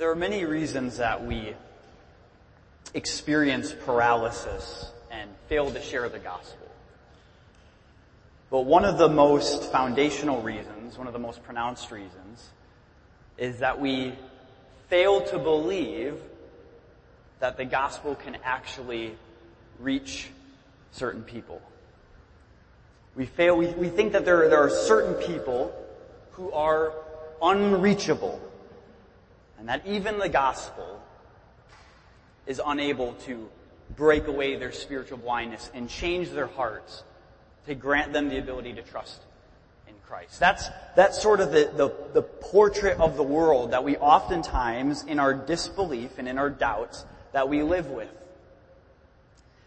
There are many reasons that we experience paralysis and fail to share the gospel. But one of the most foundational reasons, one of the most pronounced reasons, is that we fail to believe that the gospel can actually reach certain people. We fail, we, we think that there, there are certain people who are unreachable and that even the gospel is unable to break away their spiritual blindness and change their hearts to grant them the ability to trust in Christ. That's, that's sort of the, the, the portrait of the world that we oftentimes, in our disbelief and in our doubts, that we live with.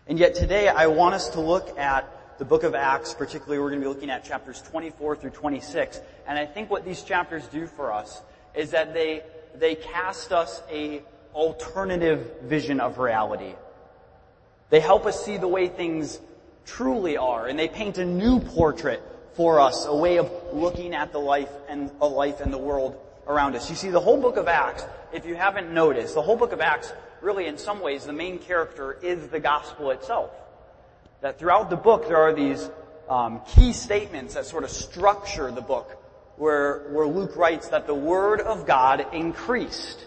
And yet today I want us to look at the book of Acts, particularly we're going to be looking at chapters 24 through 26. And I think what these chapters do for us is that they, they cast us a alternative vision of reality. They help us see the way things truly are, and they paint a new portrait for us, a way of looking at the life and a life and the world around us. You see, the whole book of Acts, if you haven't noticed, the whole book of Acts, really in some ways, the main character is the gospel itself. That throughout the book there are these um, key statements that sort of structure the book, where, where Luke writes that the word of God increased.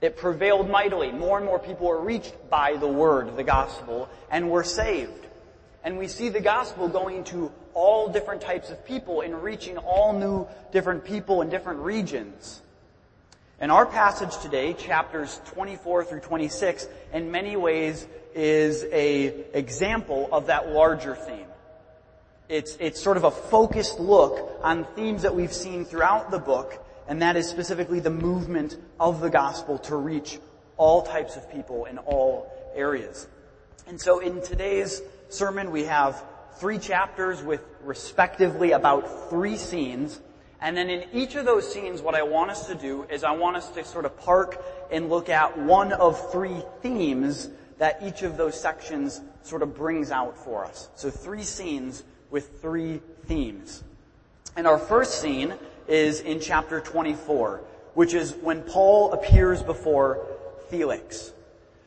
It prevailed mightily. More and more people were reached by the word, the gospel, and were saved. And we see the gospel going to all different types of people and reaching all new different people in different regions. And our passage today, chapters 24 through 26, in many ways is a example of that larger theme. It's, it's sort of a focused look on themes that we've seen throughout the book, and that is specifically the movement of the gospel to reach all types of people in all areas. And so in today's sermon, we have three chapters with respectively about three scenes. And then in each of those scenes, what I want us to do is I want us to sort of park and look at one of three themes that each of those sections sort of brings out for us. So three scenes with three themes. And our first scene is in chapter 24, which is when Paul appears before Felix.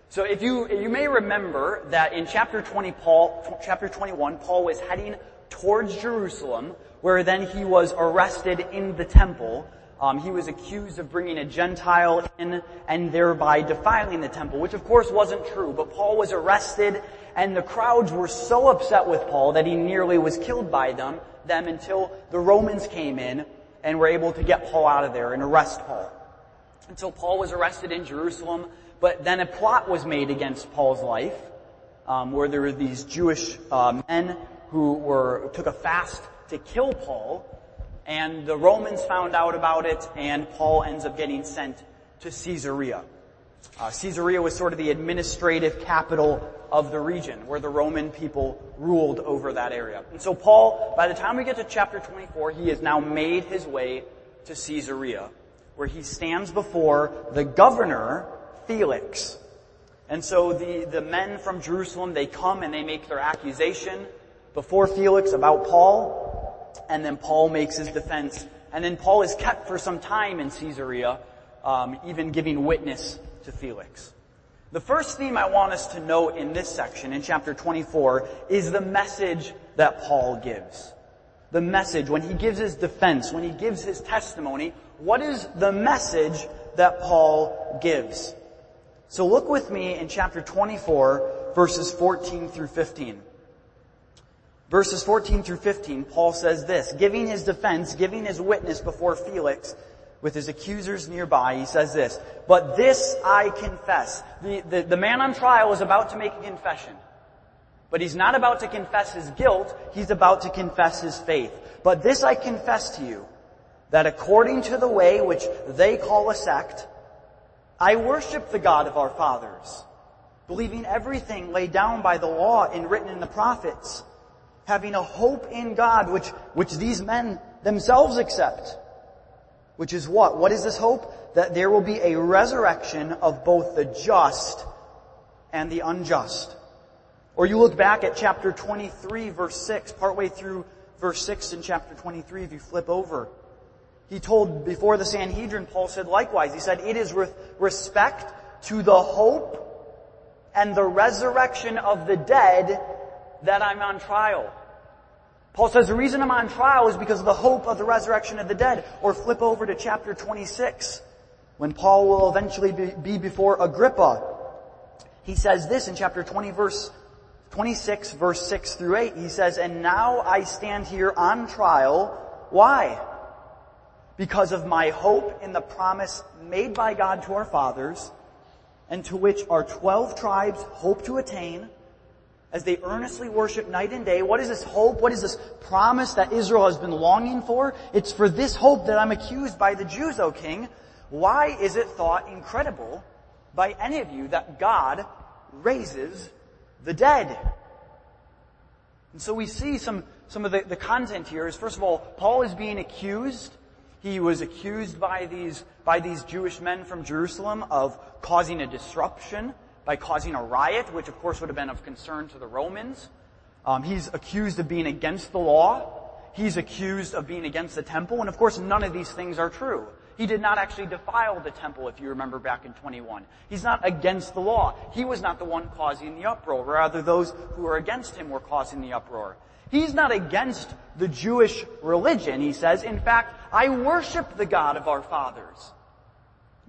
So if you, you may remember that in chapter 20, Paul, chapter 21, Paul was heading towards Jerusalem, where then he was arrested in the temple. Um, he was accused of bringing a Gentile in and thereby defiling the temple, which of course wasn't true. But Paul was arrested, and the crowds were so upset with Paul that he nearly was killed by them, them until the Romans came in and were able to get Paul out of there and arrest Paul. Until Paul was arrested in Jerusalem. But then a plot was made against Paul's life, um, where there were these Jewish uh, men who were took a fast to kill Paul, and the Romans found out about it, and Paul ends up getting sent to Caesarea. Uh, Caesarea was sort of the administrative capital of the region, where the Roman people ruled over that area. And so Paul, by the time we get to chapter 24, he has now made his way to Caesarea, where he stands before the governor Felix. And so the, the men from Jerusalem, they come and they make their accusation before Felix about Paul, and then Paul makes his defense. And then Paul is kept for some time in Caesarea, um, even giving witness to Felix. The first theme I want us to note in this section, in chapter 24, is the message that Paul gives. The message, when he gives his defense, when he gives his testimony, what is the message that Paul gives? So look with me in chapter 24, verses 14 through 15. Verses 14 through 15, Paul says this, giving his defense, giving his witness before Felix, with his accusers nearby, he says this, but this I confess. The, the, the man on trial is about to make a confession. But he's not about to confess his guilt, he's about to confess his faith. But this I confess to you, that according to the way which they call a sect, I worship the God of our fathers, believing everything laid down by the law and written in the prophets, having a hope in God which, which these men themselves accept. Which is what? What is this hope? That there will be a resurrection of both the just and the unjust. Or you look back at chapter 23 verse 6, partway through verse 6 in chapter 23 if you flip over. he told before the Sanhedrin, Paul said likewise, he said, it is with respect to the hope and the resurrection of the dead that I'm on trial. Paul says the reason I'm on trial is because of the hope of the resurrection of the dead. Or flip over to chapter 26, when Paul will eventually be, be before Agrippa. He says this in chapter 20 verse 26 verse 6 through 8. He says, and now I stand here on trial. Why? Because of my hope in the promise made by God to our fathers and to which our 12 tribes hope to attain as they earnestly worship night and day. What is this hope? What is this promise that Israel has been longing for? It's for this hope that I'm accused by the Jews, O king. Why is it thought incredible by any of you that God raises the dead? And so we see some, some of the, the content here is first of all, Paul is being accused. He was accused by these, by these Jewish men from Jerusalem of causing a disruption by causing a riot, which of course would have been of concern to the Romans. Um, he's accused of being against the law. He's accused of being against the temple, and of course none of these things are true. He did not actually defile the temple, if you remember back in 21. He's not against the law. He was not the one causing the uproar. Rather, those who were against him were causing the uproar. He's not against the Jewish religion, he says. In fact, I worship the God of our fathers.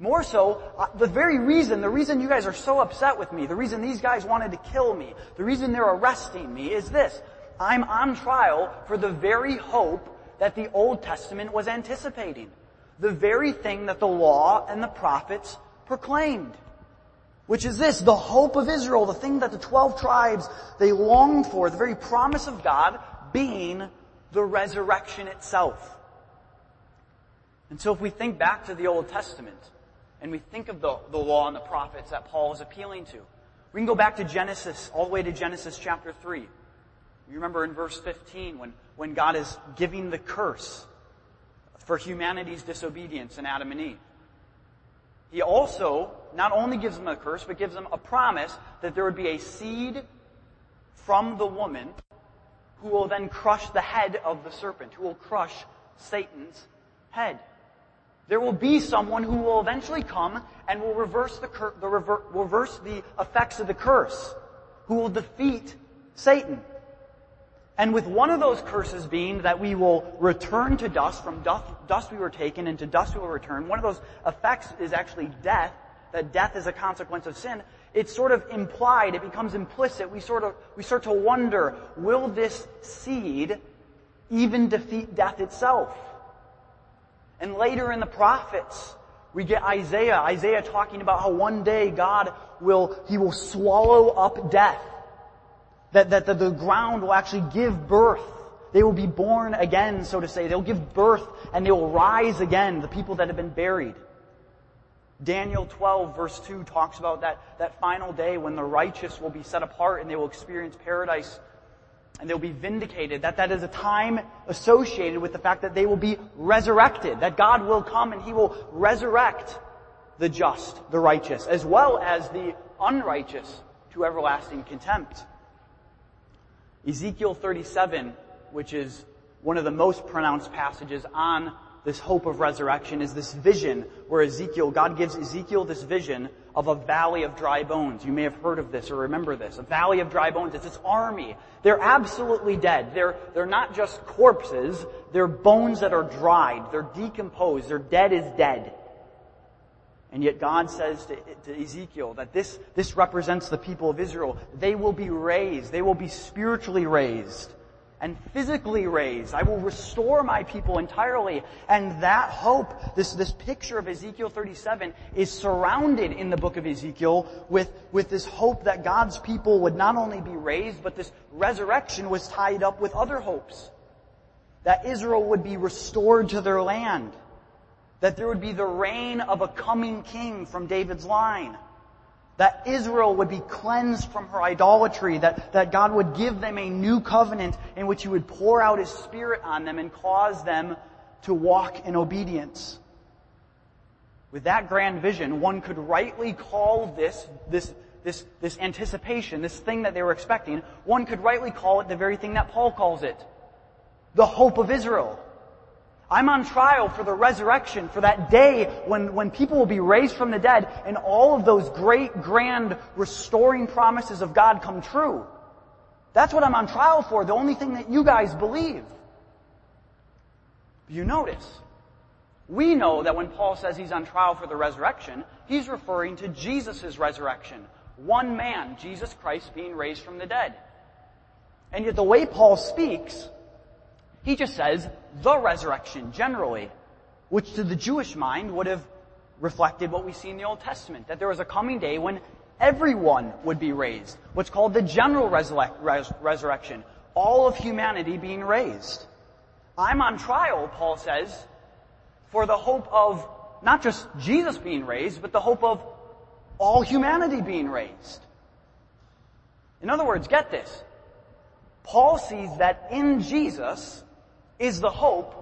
More so, uh, the very reason, the reason you guys are so upset with me, the reason these guys wanted to kill me, the reason they're arresting me is this. I'm on trial for the very hope that the Old Testament was anticipating. The very thing that the law and the prophets proclaimed. Which is this, the hope of Israel, the thing that the 12 tribes, they longed for, the very promise of God being the resurrection itself. And so if we think back to the Old Testament, and we think of the, the law and the prophets that Paul is appealing to. We can go back to Genesis, all the way to Genesis chapter 3. You remember in verse 15 when, when God is giving the curse for humanity's disobedience in Adam and Eve. He also not only gives them a curse, but gives them a promise that there would be a seed from the woman who will then crush the head of the serpent, who will crush Satan's head. There will be someone who will eventually come and will reverse the, cur- the rever- reverse the effects of the curse, who will defeat Satan. And with one of those curses being that we will return to dust, from dust, dust we were taken, and to dust we will return, one of those effects is actually death, that death is a consequence of sin. It's sort of implied, it becomes implicit. We sort of, we start to wonder, will this seed even defeat death itself? And later in the prophets, we get Isaiah, Isaiah talking about how one day God will, He will swallow up death. That, that, that the ground will actually give birth. They will be born again, so to say. They'll give birth and they will rise again, the people that have been buried. Daniel 12 verse 2 talks about that, that final day when the righteous will be set apart and they will experience paradise and they'll be vindicated, that that is a time associated with the fact that they will be resurrected, that God will come and He will resurrect the just, the righteous, as well as the unrighteous to everlasting contempt. Ezekiel 37, which is one of the most pronounced passages on this hope of resurrection is this vision where Ezekiel, God gives Ezekiel this vision of a valley of dry bones. You may have heard of this or remember this. A valley of dry bones. It's this army. They're absolutely dead. They're, they're not just corpses. They're bones that are dried. They're decomposed. They're dead is dead. And yet God says to, to, Ezekiel that this, this represents the people of Israel. They will be raised. They will be spiritually raised and physically raised. I will restore my people entirely. And that hope, this, this picture of Ezekiel 37 is surrounded in the book of Ezekiel with, with this hope that God's people would not only be raised, but this resurrection was tied up with other hopes. That Israel would be restored to their land. That there would be the reign of a coming king from David's line that Israel would be cleansed from her idolatry, that, that God would give them a new covenant in which He would pour out His Spirit on them and cause them to walk in obedience. With that grand vision, one could rightly call this, this, this, this anticipation, this thing that they were expecting, one could rightly call it the very thing that Paul calls it. The hope of Israel. I'm on trial for the resurrection, for that day when, when people will be raised from the dead and all of those great, grand, restoring promises of God come true. That's what I'm on trial for, the only thing that you guys believe. You notice, we know that when Paul says he's on trial for the resurrection, he's referring to Jesus' resurrection. One man, Jesus Christ, being raised from the dead. And yet the way Paul speaks, he just says the resurrection generally, which to the Jewish mind would have reflected what we see in the Old Testament, that there was a coming day when everyone would be raised, what's called the general res- resurrection, all of humanity being raised. I'm on trial, Paul says, for the hope of not just Jesus being raised, but the hope of all humanity being raised. In other words, get this. Paul sees that in Jesus, is the hope,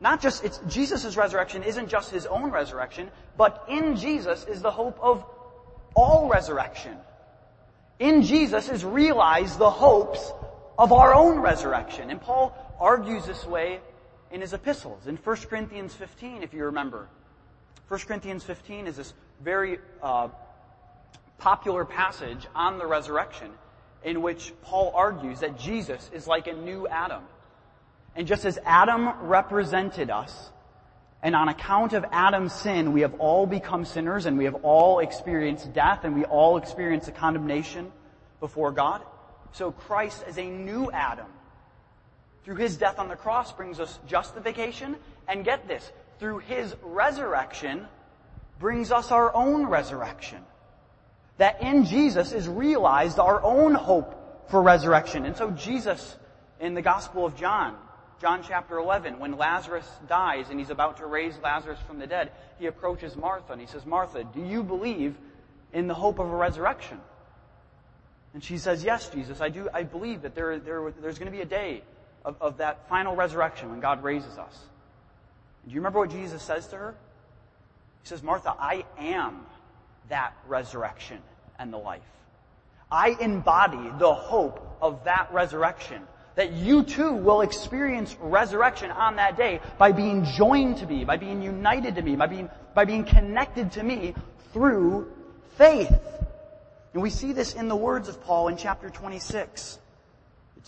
not just, it's, Jesus' resurrection isn't just his own resurrection, but in Jesus is the hope of all resurrection. In Jesus is realized the hopes of our own resurrection. And Paul argues this way in his epistles. In 1 Corinthians 15, if you remember. 1 Corinthians 15 is this very uh, popular passage on the resurrection in which Paul argues that Jesus is like a new Adam. And just as Adam represented us, and on account of Adam's sin, we have all become sinners and we have all experienced death and we all experience a condemnation before God. So Christ as a new Adam, through his death on the cross brings us justification and get this, through his resurrection brings us our own resurrection. That in Jesus is realized our own hope for resurrection. And so Jesus in the Gospel of John John chapter 11, when Lazarus dies and he's about to raise Lazarus from the dead, he approaches Martha and he says, Martha, do you believe in the hope of a resurrection? And she says, yes, Jesus, I do, I believe that there, there, there's going to be a day of, of that final resurrection when God raises us. Do you remember what Jesus says to her? He says, Martha, I am that resurrection and the life. I embody the hope of that resurrection that you too will experience resurrection on that day by being joined to me, by being united to me, by being, by being connected to me through faith. And we see this in the words of Paul in chapter 26.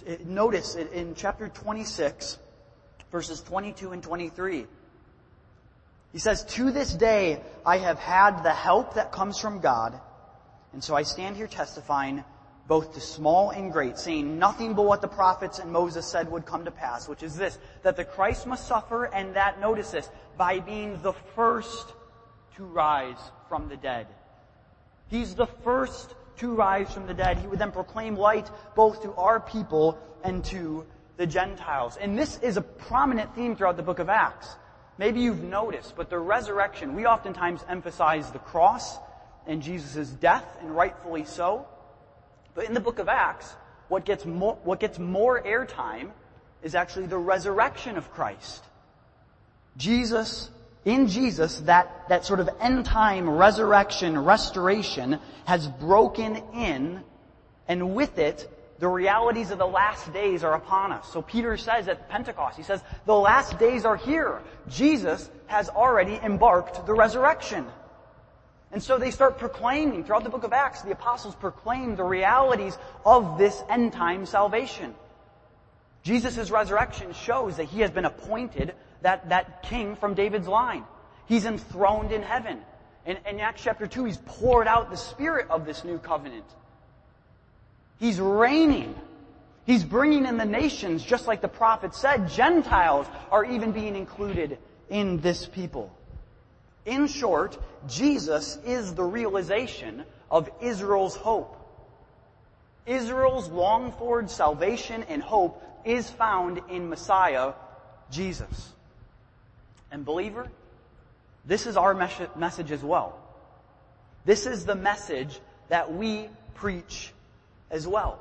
It, notice it in chapter 26, verses 22 and 23. He says, To this day I have had the help that comes from God, and so I stand here testifying both to small and great, saying nothing but what the prophets and Moses said would come to pass, which is this, that the Christ must suffer and that, notice this, by being the first to rise from the dead. He's the first to rise from the dead. He would then proclaim light both to our people and to the Gentiles. And this is a prominent theme throughout the book of Acts. Maybe you've noticed, but the resurrection, we oftentimes emphasize the cross and Jesus' death, and rightfully so. But in the book of Acts, what gets more, what gets more airtime is actually the resurrection of Christ. Jesus, in Jesus, that, that sort of end time resurrection, restoration has broken in, and with it, the realities of the last days are upon us. So Peter says at Pentecost, he says, the last days are here. Jesus has already embarked the resurrection. And so they start proclaiming, throughout the book of Acts, the apostles proclaim the realities of this end time salvation. Jesus' resurrection shows that he has been appointed that, that king from David's line. He's enthroned in heaven. In, in Acts chapter 2, he's poured out the spirit of this new covenant. He's reigning. He's bringing in the nations, just like the prophet said. Gentiles are even being included in this people. In short, Jesus is the realization of Israel's hope. Israel's longed for salvation and hope is found in Messiah, Jesus. And believer, this is our mes- message as well. This is the message that we preach as well.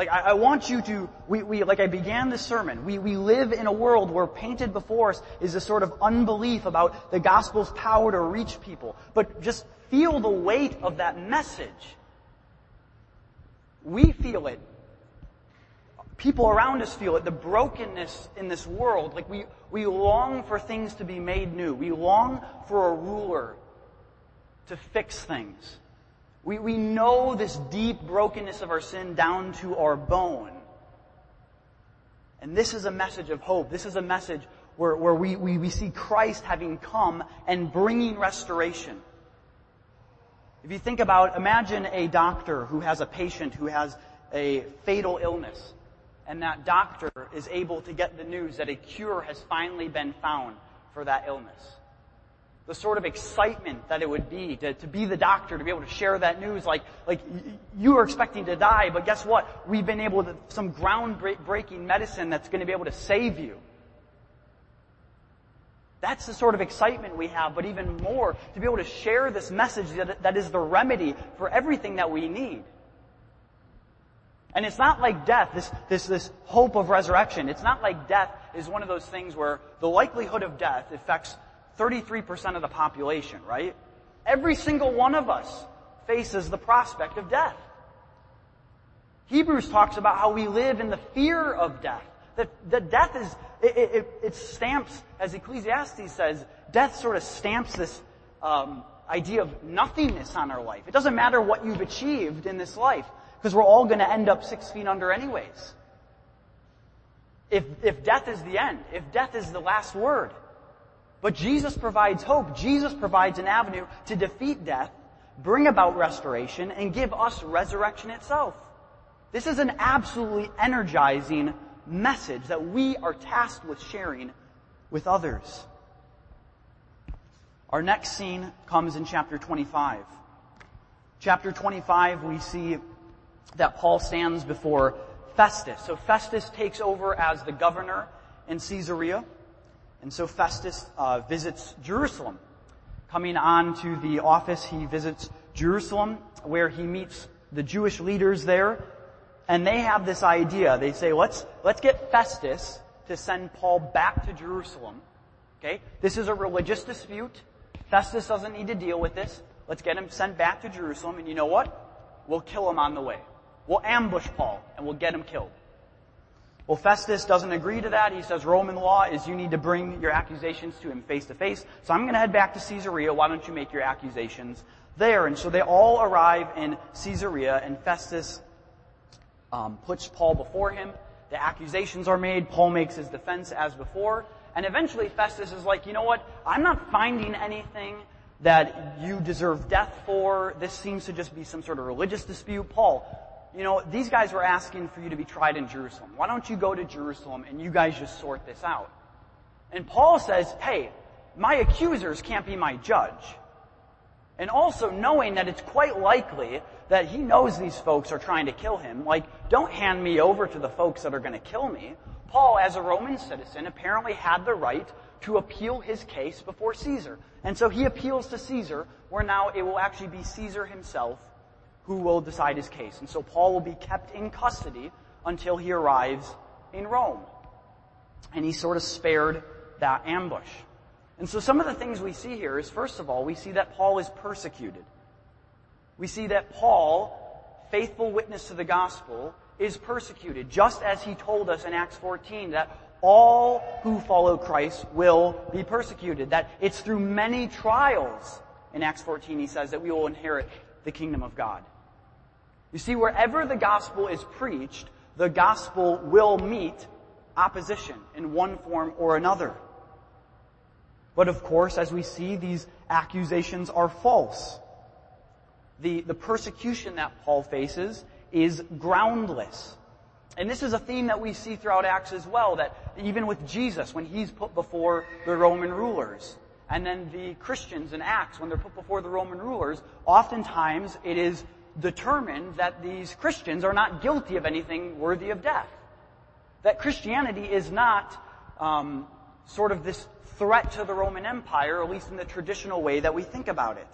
Like, I, I, want you to, we, we, like I began this sermon, we, we live in a world where painted before us is a sort of unbelief about the gospel's power to reach people. But just feel the weight of that message. We feel it people around us feel it, the brokenness in this world. Like we, we long for things to be made new. We long for a ruler to fix things. We, we know this deep brokenness of our sin down to our bone. And this is a message of hope. This is a message where, where we, we, we see Christ having come and bringing restoration. If you think about, imagine a doctor who has a patient who has a fatal illness, and that doctor is able to get the news that a cure has finally been found for that illness. The sort of excitement that it would be to, to be the doctor, to be able to share that news, like, like you are expecting to die, but guess what? We've been able to, some groundbreaking medicine that's going to be able to save you. That's the sort of excitement we have, but even more, to be able to share this message that, that is the remedy for everything that we need. And it's not like death, this, this, this hope of resurrection. It's not like death is one of those things where the likelihood of death affects 33% of the population, right? Every single one of us faces the prospect of death. Hebrews talks about how we live in the fear of death. That, that death is, it, it, it, stamps, as Ecclesiastes says, death sort of stamps this um, idea of nothingness on our life. It doesn't matter what you've achieved in this life, because we're all going to end up six feet under anyways. If, if death is the end, if death is the last word. But Jesus provides hope. Jesus provides an avenue to defeat death, bring about restoration, and give us resurrection itself. This is an absolutely energizing message that we are tasked with sharing with others. Our next scene comes in chapter 25. Chapter 25, we see that Paul stands before Festus. So Festus takes over as the governor in Caesarea. And so Festus uh, visits Jerusalem. Coming on to the office, he visits Jerusalem where he meets the Jewish leaders there and they have this idea. They say, let's, let's get Festus to send Paul back to Jerusalem. Okay? This is a religious dispute. Festus doesn't need to deal with this. Let's get him sent back to Jerusalem, and you know what? We'll kill him on the way. We'll ambush Paul, and we'll get him killed. Well, Festus doesn't agree to that. He says Roman law is you need to bring your accusations to him face to face. So I'm going to head back to Caesarea. Why don't you make your accusations there? And so they all arrive in Caesarea, and Festus um, puts Paul before him. The accusations are made. Paul makes his defense as before. And eventually Festus is like, you know what? I'm not finding anything that you deserve death for. This seems to just be some sort of religious dispute. Paul, you know, these guys were asking for you to be tried in Jerusalem. Why don't you go to Jerusalem and you guys just sort this out? And Paul says, hey, my accusers can't be my judge. And also knowing that it's quite likely that he knows these folks are trying to kill him. Like, don't hand me over to the folks that are going to kill me. Paul, as a Roman citizen, apparently had the right to appeal his case before Caesar. And so he appeals to Caesar, where now it will actually be Caesar himself who will decide his case. And so Paul will be kept in custody until he arrives in Rome. And he's sort of spared that ambush. And so some of the things we see here is, first of all, we see that Paul is persecuted we see that Paul, faithful witness to the gospel, is persecuted, just as he told us in Acts 14 that all who follow Christ will be persecuted. That it's through many trials, in Acts 14 he says, that we will inherit the kingdom of God. You see, wherever the gospel is preached, the gospel will meet opposition in one form or another. But of course, as we see, these accusations are false the, the persecution that Paul faces is groundless. And this is a theme that we see throughout Acts as well, that even with Jesus, when he's put before the Roman rulers, and then the Christians in Acts, when they're put before the Roman rulers, oftentimes it is determined that these Christians are not guilty of anything worthy of death. That Christianity is not um, sort of this threat to the Roman Empire, at least in the traditional way that we think about it.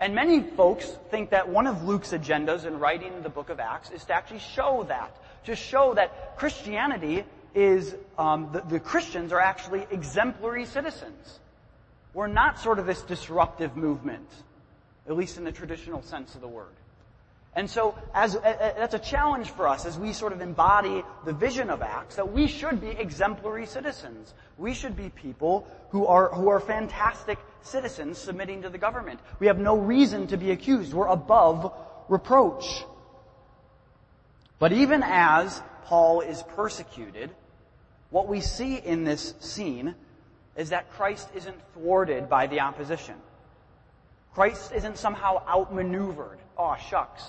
And many folks think that one of Luke's agendas in writing the book of Acts is to actually show that, to show that Christianity is, um, the, the Christians are actually exemplary citizens. We're not sort of this disruptive movement, at least in the traditional sense of the word. And so as, that's a challenge for us as we sort of embody the vision of Acts that we should be exemplary citizens. We should be people who are, who are fantastic citizens submitting to the government. We have no reason to be accused. We're above reproach. But even as Paul is persecuted, what we see in this scene is that Christ isn't thwarted by the opposition. Christ isn't somehow outmaneuvered. Oh, shucks.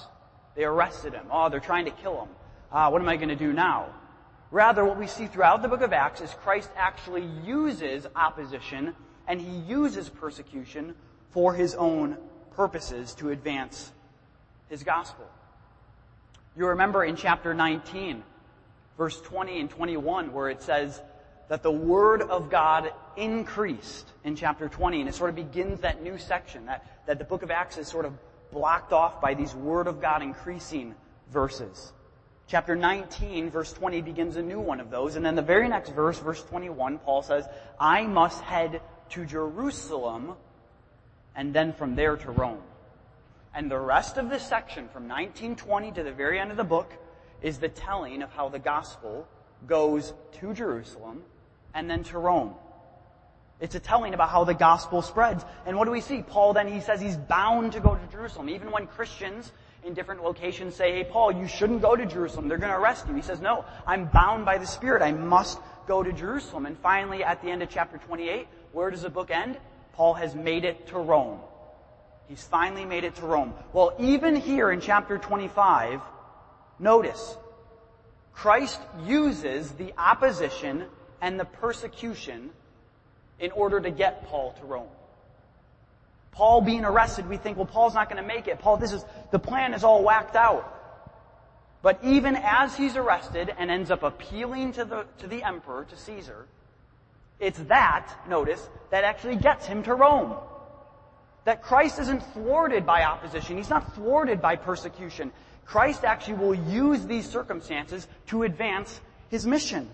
They arrested him. Oh, they're trying to kill him. Uh, what am I going to do now? Rather, what we see throughout the book of Acts is Christ actually uses opposition and he uses persecution for his own purposes to advance his gospel. You remember in chapter 19, verse 20 and 21, where it says that the word of God increased in chapter 20, and it sort of begins that new section, that, that the book of Acts is sort of blocked off by these Word of God increasing verses. Chapter 19, verse 20 begins a new one of those. And then the very next verse, verse 21, Paul says, I must head to Jerusalem and then from there to Rome. And the rest of this section from 1920 to the very end of the book is the telling of how the gospel goes to Jerusalem and then to Rome. It's a telling about how the gospel spreads. And what do we see? Paul then, he says he's bound to go to Jerusalem. Even when Christians in different locations say, hey Paul, you shouldn't go to Jerusalem. They're going to arrest you. He says, no, I'm bound by the Spirit. I must go to Jerusalem. And finally, at the end of chapter 28, where does the book end? Paul has made it to Rome. He's finally made it to Rome. Well, even here in chapter 25, notice, Christ uses the opposition and the persecution in order to get Paul to Rome. Paul being arrested, we think, well, Paul's not going to make it. Paul, this is, the plan is all whacked out. But even as he's arrested and ends up appealing to the, to the emperor, to Caesar, it's that, notice, that actually gets him to Rome. That Christ isn't thwarted by opposition. He's not thwarted by persecution. Christ actually will use these circumstances to advance his mission.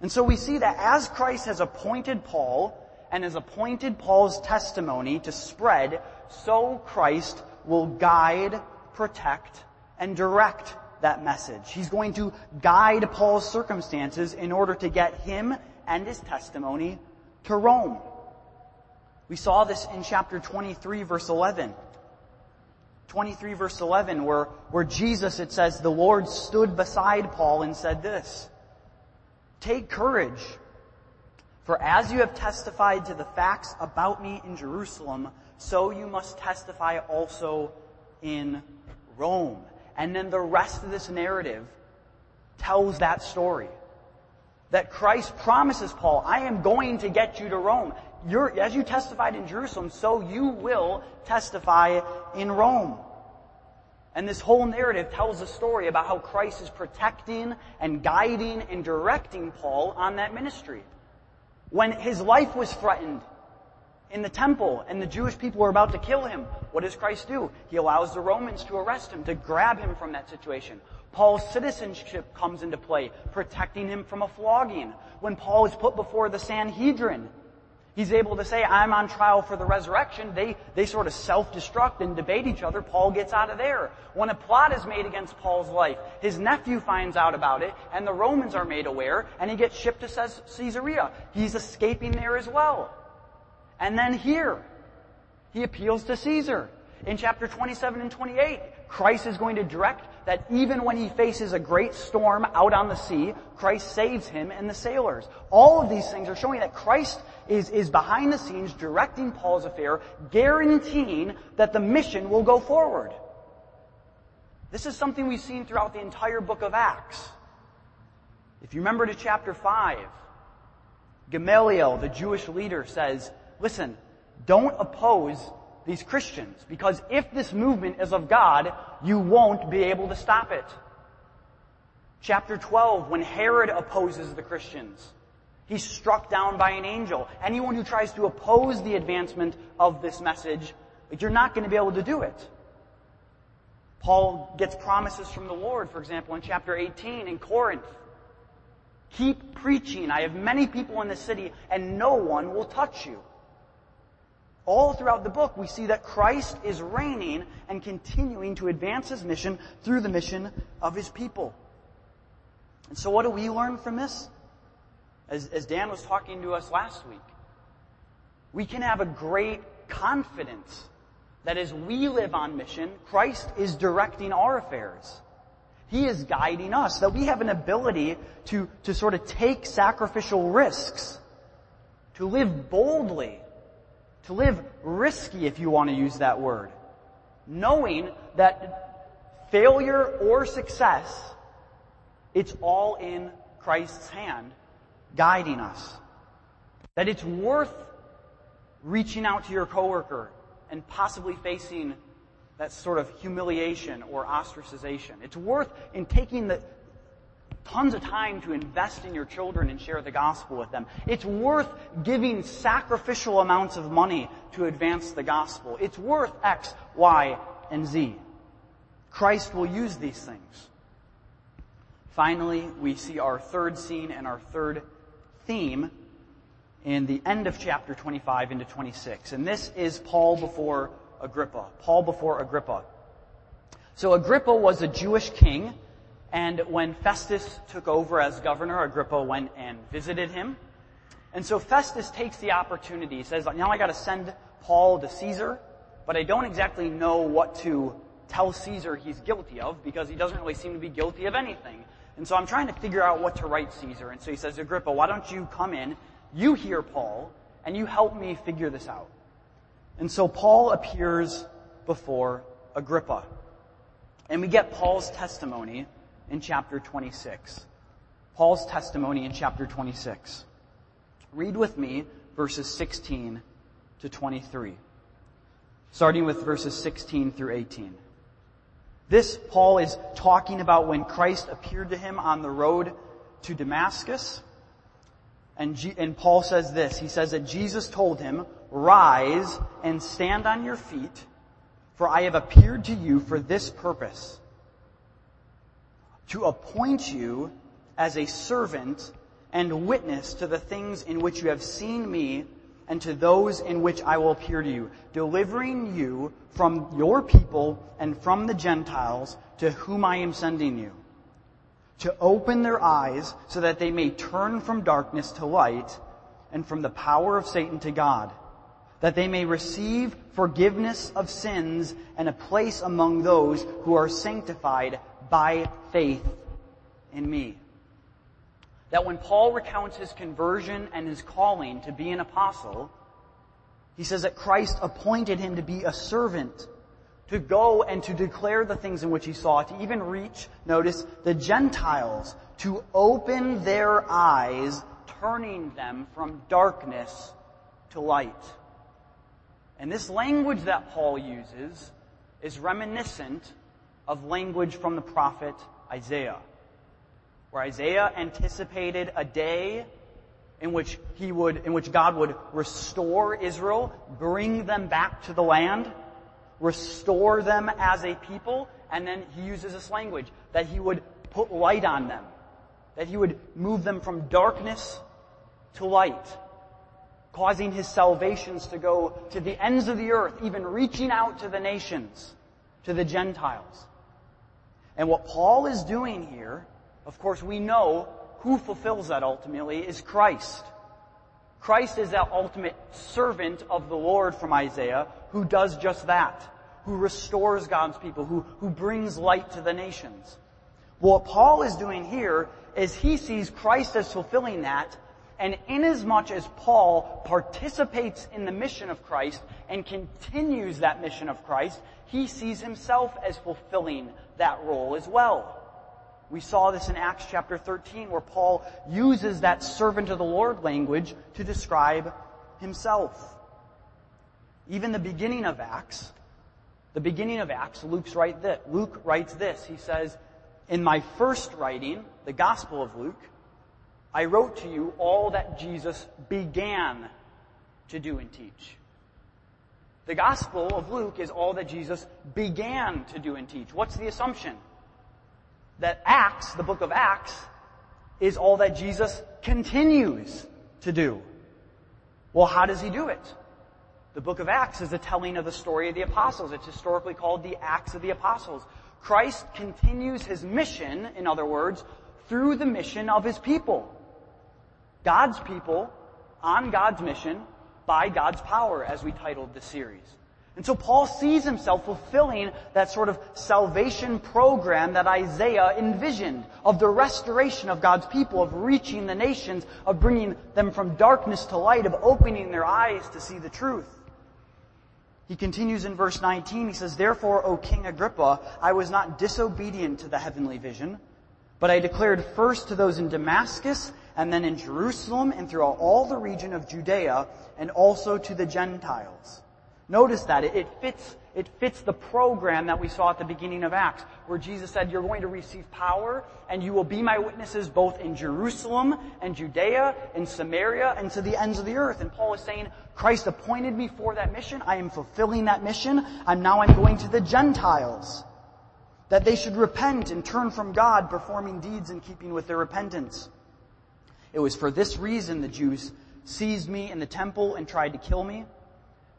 And so we see that as Christ has appointed Paul and has appointed Paul's testimony to spread, so Christ will guide, protect, and direct that message. He's going to guide Paul's circumstances in order to get him and his testimony to Rome. We saw this in chapter 23 verse 11. 23 verse 11 where, where Jesus, it says, the Lord stood beside Paul and said this, Take courage, for as you have testified to the facts about me in Jerusalem, so you must testify also in Rome. And then the rest of this narrative tells that story. That Christ promises Paul, I am going to get you to Rome. You're, as you testified in Jerusalem, so you will testify in Rome. And this whole narrative tells a story about how Christ is protecting and guiding and directing Paul on that ministry. When his life was threatened in the temple and the Jewish people were about to kill him, what does Christ do? He allows the Romans to arrest him, to grab him from that situation. Paul's citizenship comes into play, protecting him from a flogging. When Paul is put before the Sanhedrin, He's able to say, I'm on trial for the resurrection. They, they sort of self-destruct and debate each other. Paul gets out of there. When a plot is made against Paul's life, his nephew finds out about it, and the Romans are made aware, and he gets shipped to Caesarea. He's escaping there as well. And then here, he appeals to Caesar. In chapter 27 and 28, Christ is going to direct that even when he faces a great storm out on the sea, Christ saves him and the sailors. All of these things are showing that Christ is, is behind the scenes directing Paul's affair, guaranteeing that the mission will go forward. This is something we've seen throughout the entire book of Acts. If you remember to chapter 5, Gamaliel, the Jewish leader, says, listen, don't oppose these Christians. Because if this movement is of God, you won't be able to stop it. Chapter 12, when Herod opposes the Christians, he's struck down by an angel. Anyone who tries to oppose the advancement of this message, you're not going to be able to do it. Paul gets promises from the Lord, for example, in chapter 18 in Corinth. Keep preaching. I have many people in the city and no one will touch you. All throughout the book, we see that Christ is reigning and continuing to advance his mission through the mission of his people. And so what do we learn from this? As, as Dan was talking to us last week, we can have a great confidence that as we live on mission, Christ is directing our affairs. He is guiding us, that we have an ability to, to sort of take sacrificial risks, to live boldly, to live risky if you want to use that word, knowing that failure or success, it's all in Christ's hand guiding us. That it's worth reaching out to your coworker and possibly facing that sort of humiliation or ostracization. It's worth in taking the tons of time to invest in your children and share the gospel with them. It's worth giving sacrificial amounts of money to advance the gospel. It's worth X, Y, and Z. Christ will use these things. Finally, we see our third scene and our third theme in the end of chapter 25 into 26. And this is Paul before Agrippa. Paul before Agrippa. So Agrippa was a Jewish king, and when Festus took over as governor, Agrippa went and visited him. And so Festus takes the opportunity, he says, now I gotta send Paul to Caesar, but I don't exactly know what to tell Caesar he's guilty of because he doesn't really seem to be guilty of anything. And so I'm trying to figure out what to write Caesar. And so he says, Agrippa, why don't you come in, you hear Paul, and you help me figure this out. And so Paul appears before Agrippa. And we get Paul's testimony in chapter 26. Paul's testimony in chapter 26. Read with me verses 16 to 23. Starting with verses 16 through 18. This Paul is talking about when Christ appeared to him on the road to Damascus. And, G- and Paul says this. He says that Jesus told him, rise and stand on your feet, for I have appeared to you for this purpose, to appoint you as a servant and witness to the things in which you have seen me and to those in which I will appear to you, delivering you from your people and from the Gentiles to whom I am sending you to open their eyes so that they may turn from darkness to light and from the power of Satan to God, that they may receive forgiveness of sins and a place among those who are sanctified by faith in me. That when Paul recounts his conversion and his calling to be an apostle, he says that Christ appointed him to be a servant to go and to declare the things in which he saw, to even reach, notice, the Gentiles, to open their eyes, turning them from darkness to light. And this language that Paul uses is reminiscent of language from the prophet Isaiah, where Isaiah anticipated a day in which he would, in which God would restore Israel, bring them back to the land, restore them as a people, and then he uses this language, that he would put light on them, that he would move them from darkness to light, causing his salvations to go to the ends of the earth, even reaching out to the nations, to the Gentiles. And what Paul is doing here, of course we know who fulfills that ultimately is Christ. Christ is that ultimate servant of the Lord from Isaiah who does just that, who restores God's people, who, who brings light to the nations. What Paul is doing here is he sees Christ as fulfilling that, and inasmuch as Paul participates in the mission of Christ and continues that mission of Christ, he sees himself as fulfilling that role as well. We saw this in Acts chapter 13 where Paul uses that servant of the Lord language to describe himself. Even the beginning of Acts, the beginning of Acts, Luke's write this, Luke writes this. He says, in my first writing, the Gospel of Luke, I wrote to you all that Jesus began to do and teach. The Gospel of Luke is all that Jesus began to do and teach. What's the assumption? That Acts, the book of Acts, is all that Jesus continues to do. Well, how does he do it? The book of Acts is a telling of the story of the apostles. It's historically called the Acts of the Apostles. Christ continues his mission, in other words, through the mission of his people. God's people on God's mission by God's power, as we titled the series. And so Paul sees himself fulfilling that sort of salvation program that Isaiah envisioned of the restoration of God's people, of reaching the nations, of bringing them from darkness to light, of opening their eyes to see the truth. He continues in verse 19, he says, Therefore, O King Agrippa, I was not disobedient to the heavenly vision, but I declared first to those in Damascus, and then in Jerusalem, and throughout all the region of Judea, and also to the Gentiles. Notice that. It, fits, it fits the program that we saw at the beginning of Acts, where Jesus said, you're going to receive power, and you will be my witnesses both in Jerusalem and Judea and Samaria and to the ends of the earth. And Paul is saying, Christ appointed me for that mission. I am fulfilling that mission. I'm now I'm going to the Gentiles. That they should repent and turn from God, performing deeds in keeping with their repentance. It was for this reason the Jews seized me in the temple and tried to kill me.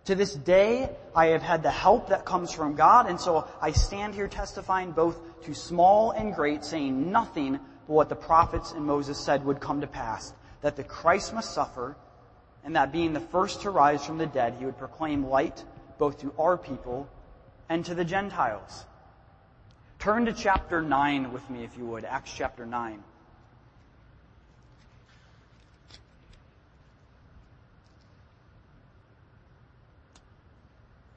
To this day, I have had the help that comes from God, and so I stand here testifying both to small and great, saying nothing but what the prophets and Moses said would come to pass, that the Christ must suffer, and that being the first to rise from the dead, he would proclaim light both to our people and to the Gentiles. Turn to chapter 9 with me, if you would, Acts chapter 9.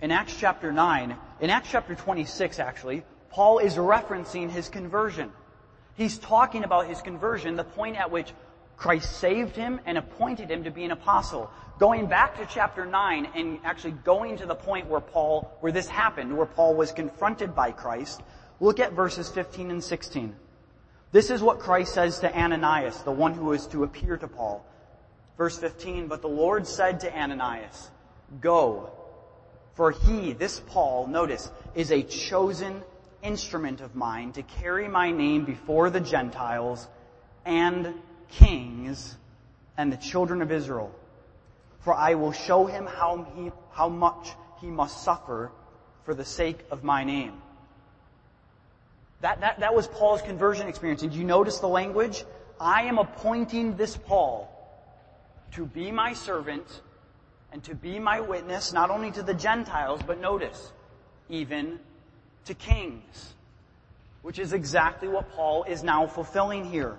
In Acts chapter 9, in Acts chapter 26 actually, Paul is referencing his conversion. He's talking about his conversion, the point at which Christ saved him and appointed him to be an apostle. Going back to chapter 9 and actually going to the point where Paul, where this happened, where Paul was confronted by Christ, look at verses 15 and 16. This is what Christ says to Ananias, the one who is to appear to Paul. Verse 15, but the Lord said to Ananias, go, for he, this Paul, notice, is a chosen instrument of mine to carry my name before the Gentiles and kings and the children of Israel. For I will show him how, he, how much he must suffer for the sake of my name. That, that, that was Paul's conversion experience. Did you notice the language? I am appointing this Paul to be my servant and to be my witness not only to the Gentiles, but notice, even to kings. Which is exactly what Paul is now fulfilling here.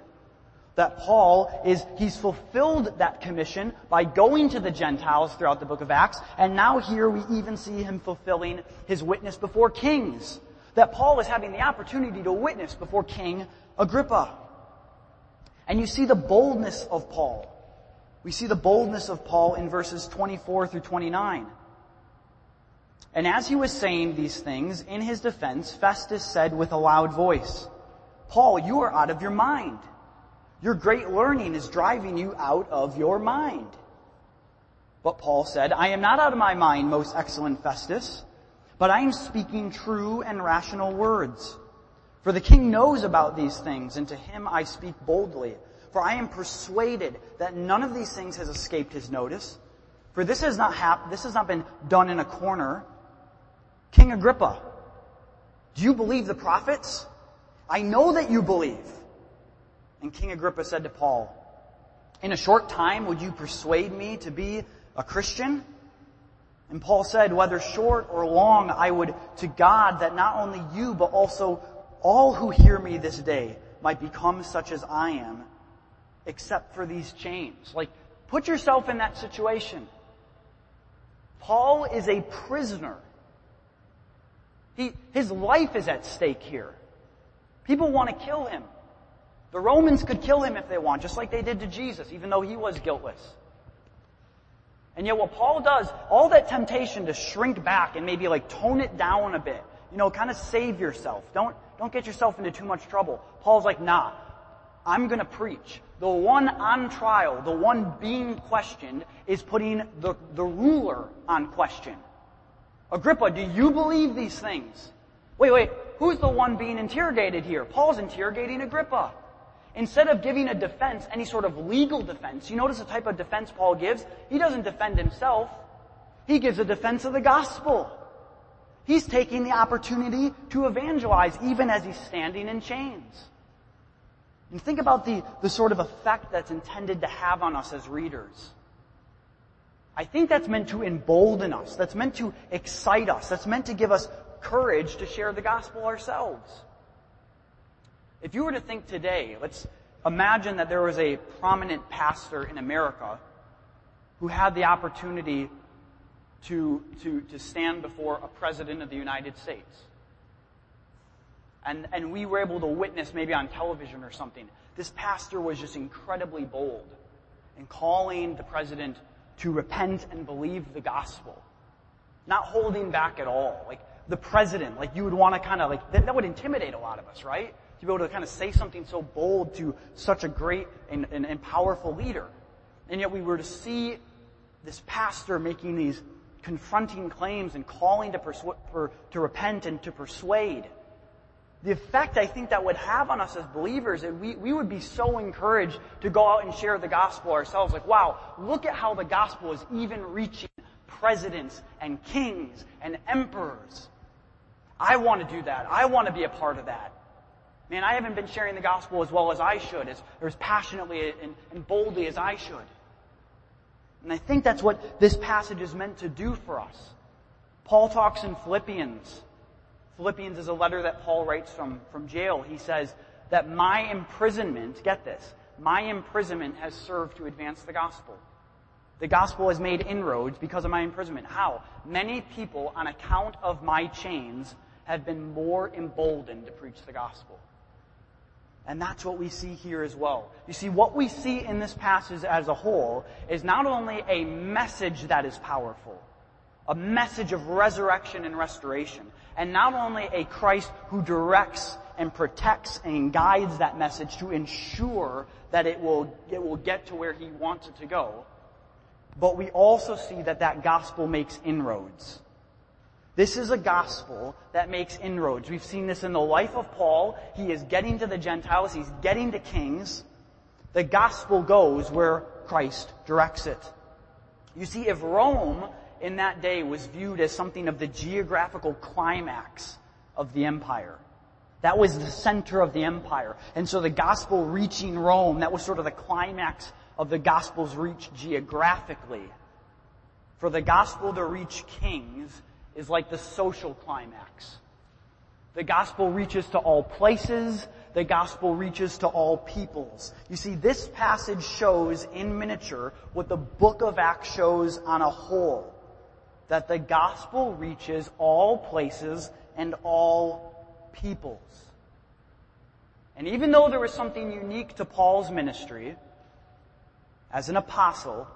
That Paul is, he's fulfilled that commission by going to the Gentiles throughout the book of Acts, and now here we even see him fulfilling his witness before kings. That Paul is having the opportunity to witness before King Agrippa. And you see the boldness of Paul. We see the boldness of Paul in verses 24 through 29. And as he was saying these things, in his defense, Festus said with a loud voice, Paul, you are out of your mind. Your great learning is driving you out of your mind. But Paul said, I am not out of my mind, most excellent Festus, but I am speaking true and rational words. For the king knows about these things, and to him I speak boldly. For I am persuaded that none of these things has escaped his notice. For this has not hap- this has not been done in a corner. King Agrippa, do you believe the prophets? I know that you believe. And King Agrippa said to Paul, in a short time would you persuade me to be a Christian? And Paul said, whether short or long, I would to God that not only you, but also all who hear me this day might become such as I am except for these chains. Like, put yourself in that situation. Paul is a prisoner. He, his life is at stake here. People want to kill him. The Romans could kill him if they want, just like they did to Jesus, even though he was guiltless. And yet what Paul does, all that temptation to shrink back and maybe like tone it down a bit, you know, kind of save yourself. Don't, don't get yourself into too much trouble. Paul's like, nah, I'm gonna preach. The one on trial, the one being questioned, is putting the, the ruler on question. Agrippa, do you believe these things? Wait, wait, who's the one being interrogated here? Paul's interrogating Agrippa. Instead of giving a defense, any sort of legal defense, you notice the type of defense Paul gives? He doesn't defend himself. He gives a defense of the gospel. He's taking the opportunity to evangelize even as he's standing in chains. And think about the, the sort of effect that's intended to have on us as readers. I think that's meant to embolden us. That's meant to excite us. That's meant to give us courage to share the gospel ourselves. If you were to think today, let's imagine that there was a prominent pastor in America who had the opportunity to, to, to stand before a president of the United States. And, and we were able to witness maybe on television or something. This pastor was just incredibly bold in calling the president to repent and believe the gospel. Not holding back at all. Like the president, like you would want to kind of like, that, that, would intimidate a lot of us, right? To be able to kind of say something so bold to such a great and, and, and powerful leader. And yet we were to see this pastor making these confronting claims and calling to, persu- for, to repent and to persuade. The effect I think that would have on us as believers is we, we would be so encouraged to go out and share the gospel ourselves. Like, wow, look at how the gospel is even reaching presidents and kings and emperors. I want to do that. I want to be a part of that. Man, I haven't been sharing the gospel as well as I should, as, or as passionately and, and boldly as I should. And I think that's what this passage is meant to do for us. Paul talks in Philippians. Philippians is a letter that Paul writes from, from jail. He says that my imprisonment, get this, my imprisonment has served to advance the gospel. The gospel has made inroads because of my imprisonment. How? Many people, on account of my chains, have been more emboldened to preach the gospel. And that's what we see here as well. You see, what we see in this passage as a whole is not only a message that is powerful, a message of resurrection and restoration, and not only a Christ who directs and protects and guides that message to ensure that it will, it will get to where he wants it to go, but we also see that that gospel makes inroads. This is a gospel that makes inroads. We've seen this in the life of Paul. He is getting to the Gentiles. He's getting to kings. The gospel goes where Christ directs it. You see, if Rome in that day was viewed as something of the geographical climax of the empire, that was the center of the empire. And so the gospel reaching Rome, that was sort of the climax of the gospel's reach geographically. For the gospel to reach kings, is like the social climax. The gospel reaches to all places. The gospel reaches to all peoples. You see, this passage shows in miniature what the book of Acts shows on a whole. That the gospel reaches all places and all peoples. And even though there was something unique to Paul's ministry as an apostle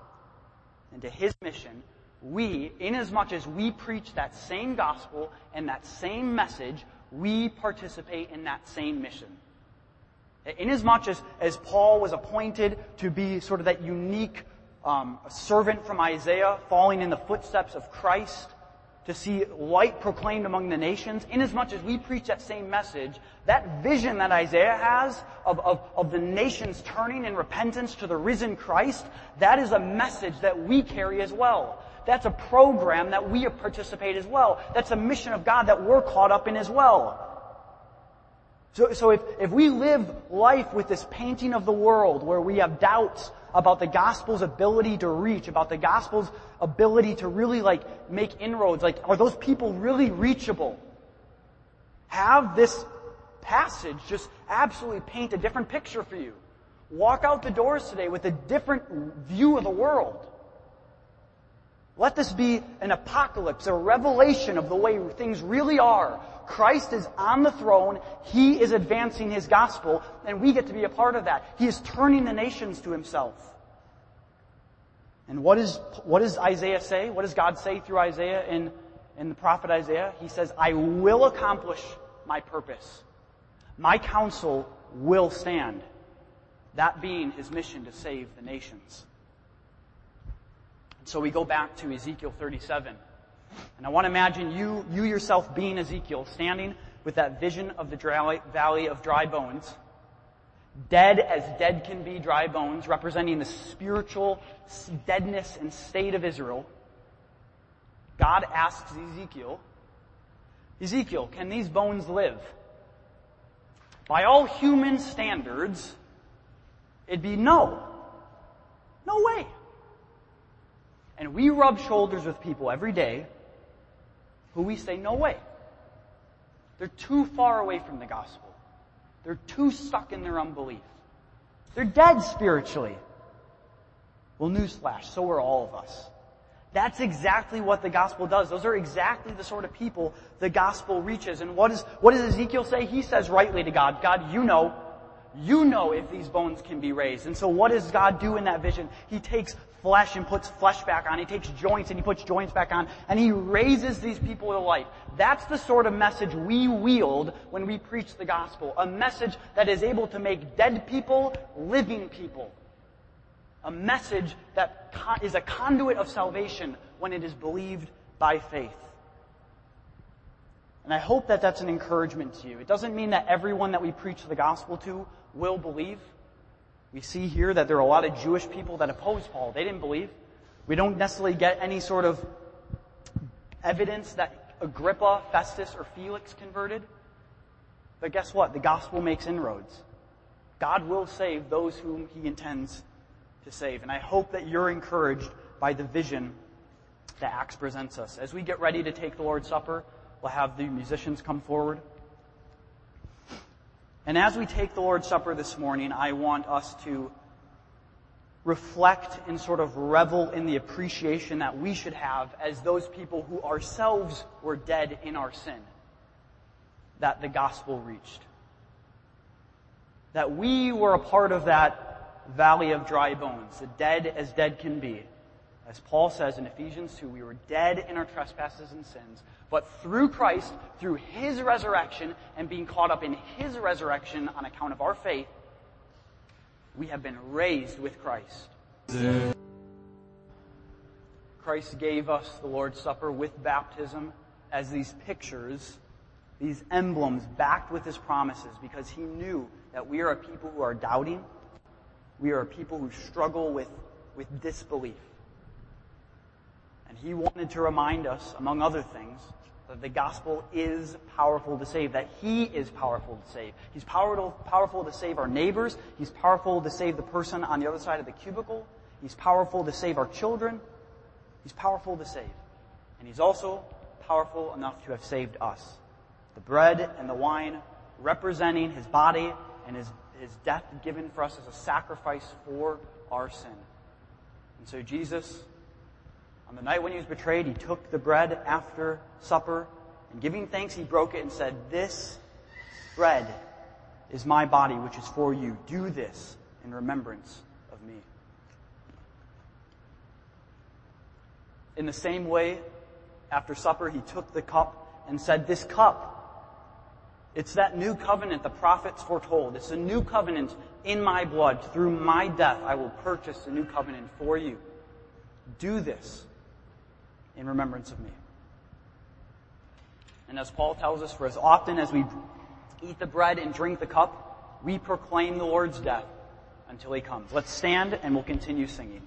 and to his mission, we, inasmuch as much as we preach that same gospel and that same message, we participate in that same mission. Inasmuch as, much as Paul was appointed to be sort of that unique um, a servant from Isaiah, falling in the footsteps of Christ, to see light proclaimed among the nations, inasmuch as we preach that same message, that vision that Isaiah has of, of, of the nations turning in repentance to the risen Christ, that is a message that we carry as well. That's a program that we participate as well. That's a mission of God that we're caught up in as well. So, so if, if we live life with this painting of the world where we have doubts about the gospel's ability to reach, about the gospel's ability to really like make inroads, like are those people really reachable? Have this passage just absolutely paint a different picture for you. Walk out the doors today with a different view of the world. Let this be an apocalypse, a revelation of the way things really are. Christ is on the throne. He is advancing His gospel, and we get to be a part of that. He is turning the nations to Himself. And what is, what does Isaiah say? What does God say through Isaiah in, in the prophet Isaiah? He says, I will accomplish my purpose. My counsel will stand. That being His mission to save the nations. So we go back to Ezekiel 37. And I want to imagine you, you yourself being Ezekiel, standing with that vision of the dry, valley of dry bones, dead as dead can be dry bones, representing the spiritual deadness and state of Israel. God asks Ezekiel, Ezekiel, can these bones live? By all human standards, it'd be no. No way. And we rub shoulders with people every day who we say, no way. They're too far away from the gospel. They're too stuck in their unbelief. They're dead spiritually. Well, newsflash, so are all of us. That's exactly what the gospel does. Those are exactly the sort of people the gospel reaches. And what, is, what does Ezekiel say? He says rightly to God, God, you know, you know if these bones can be raised. And so what does God do in that vision? He takes flesh and puts flesh back on. He takes joints and he puts joints back on. And he raises these people to life. That's the sort of message we wield when we preach the gospel. A message that is able to make dead people living people. A message that is a conduit of salvation when it is believed by faith. And I hope that that's an encouragement to you. It doesn't mean that everyone that we preach the gospel to will believe. We see here that there are a lot of Jewish people that oppose Paul. They didn't believe. We don't necessarily get any sort of evidence that Agrippa, Festus, or Felix converted. But guess what? The gospel makes inroads. God will save those whom he intends to save. And I hope that you're encouraged by the vision that Acts presents us. As we get ready to take the Lord's Supper, we'll have the musicians come forward. And as we take the Lord's Supper this morning, I want us to reflect and sort of revel in the appreciation that we should have as those people who ourselves were dead in our sin that the gospel reached. That we were a part of that valley of dry bones, dead as dead can be. As Paul says in Ephesians 2, we were dead in our trespasses and sins, but through Christ, through His resurrection, and being caught up in His resurrection on account of our faith, we have been raised with Christ. Christ gave us the Lord's Supper with baptism as these pictures, these emblems backed with His promises because He knew that we are a people who are doubting. We are a people who struggle with, with disbelief. And He wanted to remind us, among other things, that the gospel is powerful to save, that He is powerful to save. He's powerful, powerful to save our neighbors. He's powerful to save the person on the other side of the cubicle. He's powerful to save our children. He's powerful to save. And He's also powerful enough to have saved us. The bread and the wine representing His body and His, His death given for us as a sacrifice for our sin. And so Jesus on the night when he was betrayed, he took the bread after supper, and giving thanks, he broke it and said, This bread is my body, which is for you. Do this in remembrance of me. In the same way, after supper, he took the cup and said, This cup, it's that new covenant the prophets foretold. It's a new covenant in my blood. Through my death, I will purchase a new covenant for you. Do this in remembrance of me. And as Paul tells us, for as often as we eat the bread and drink the cup, we proclaim the Lord's death until he comes. Let's stand and we'll continue singing.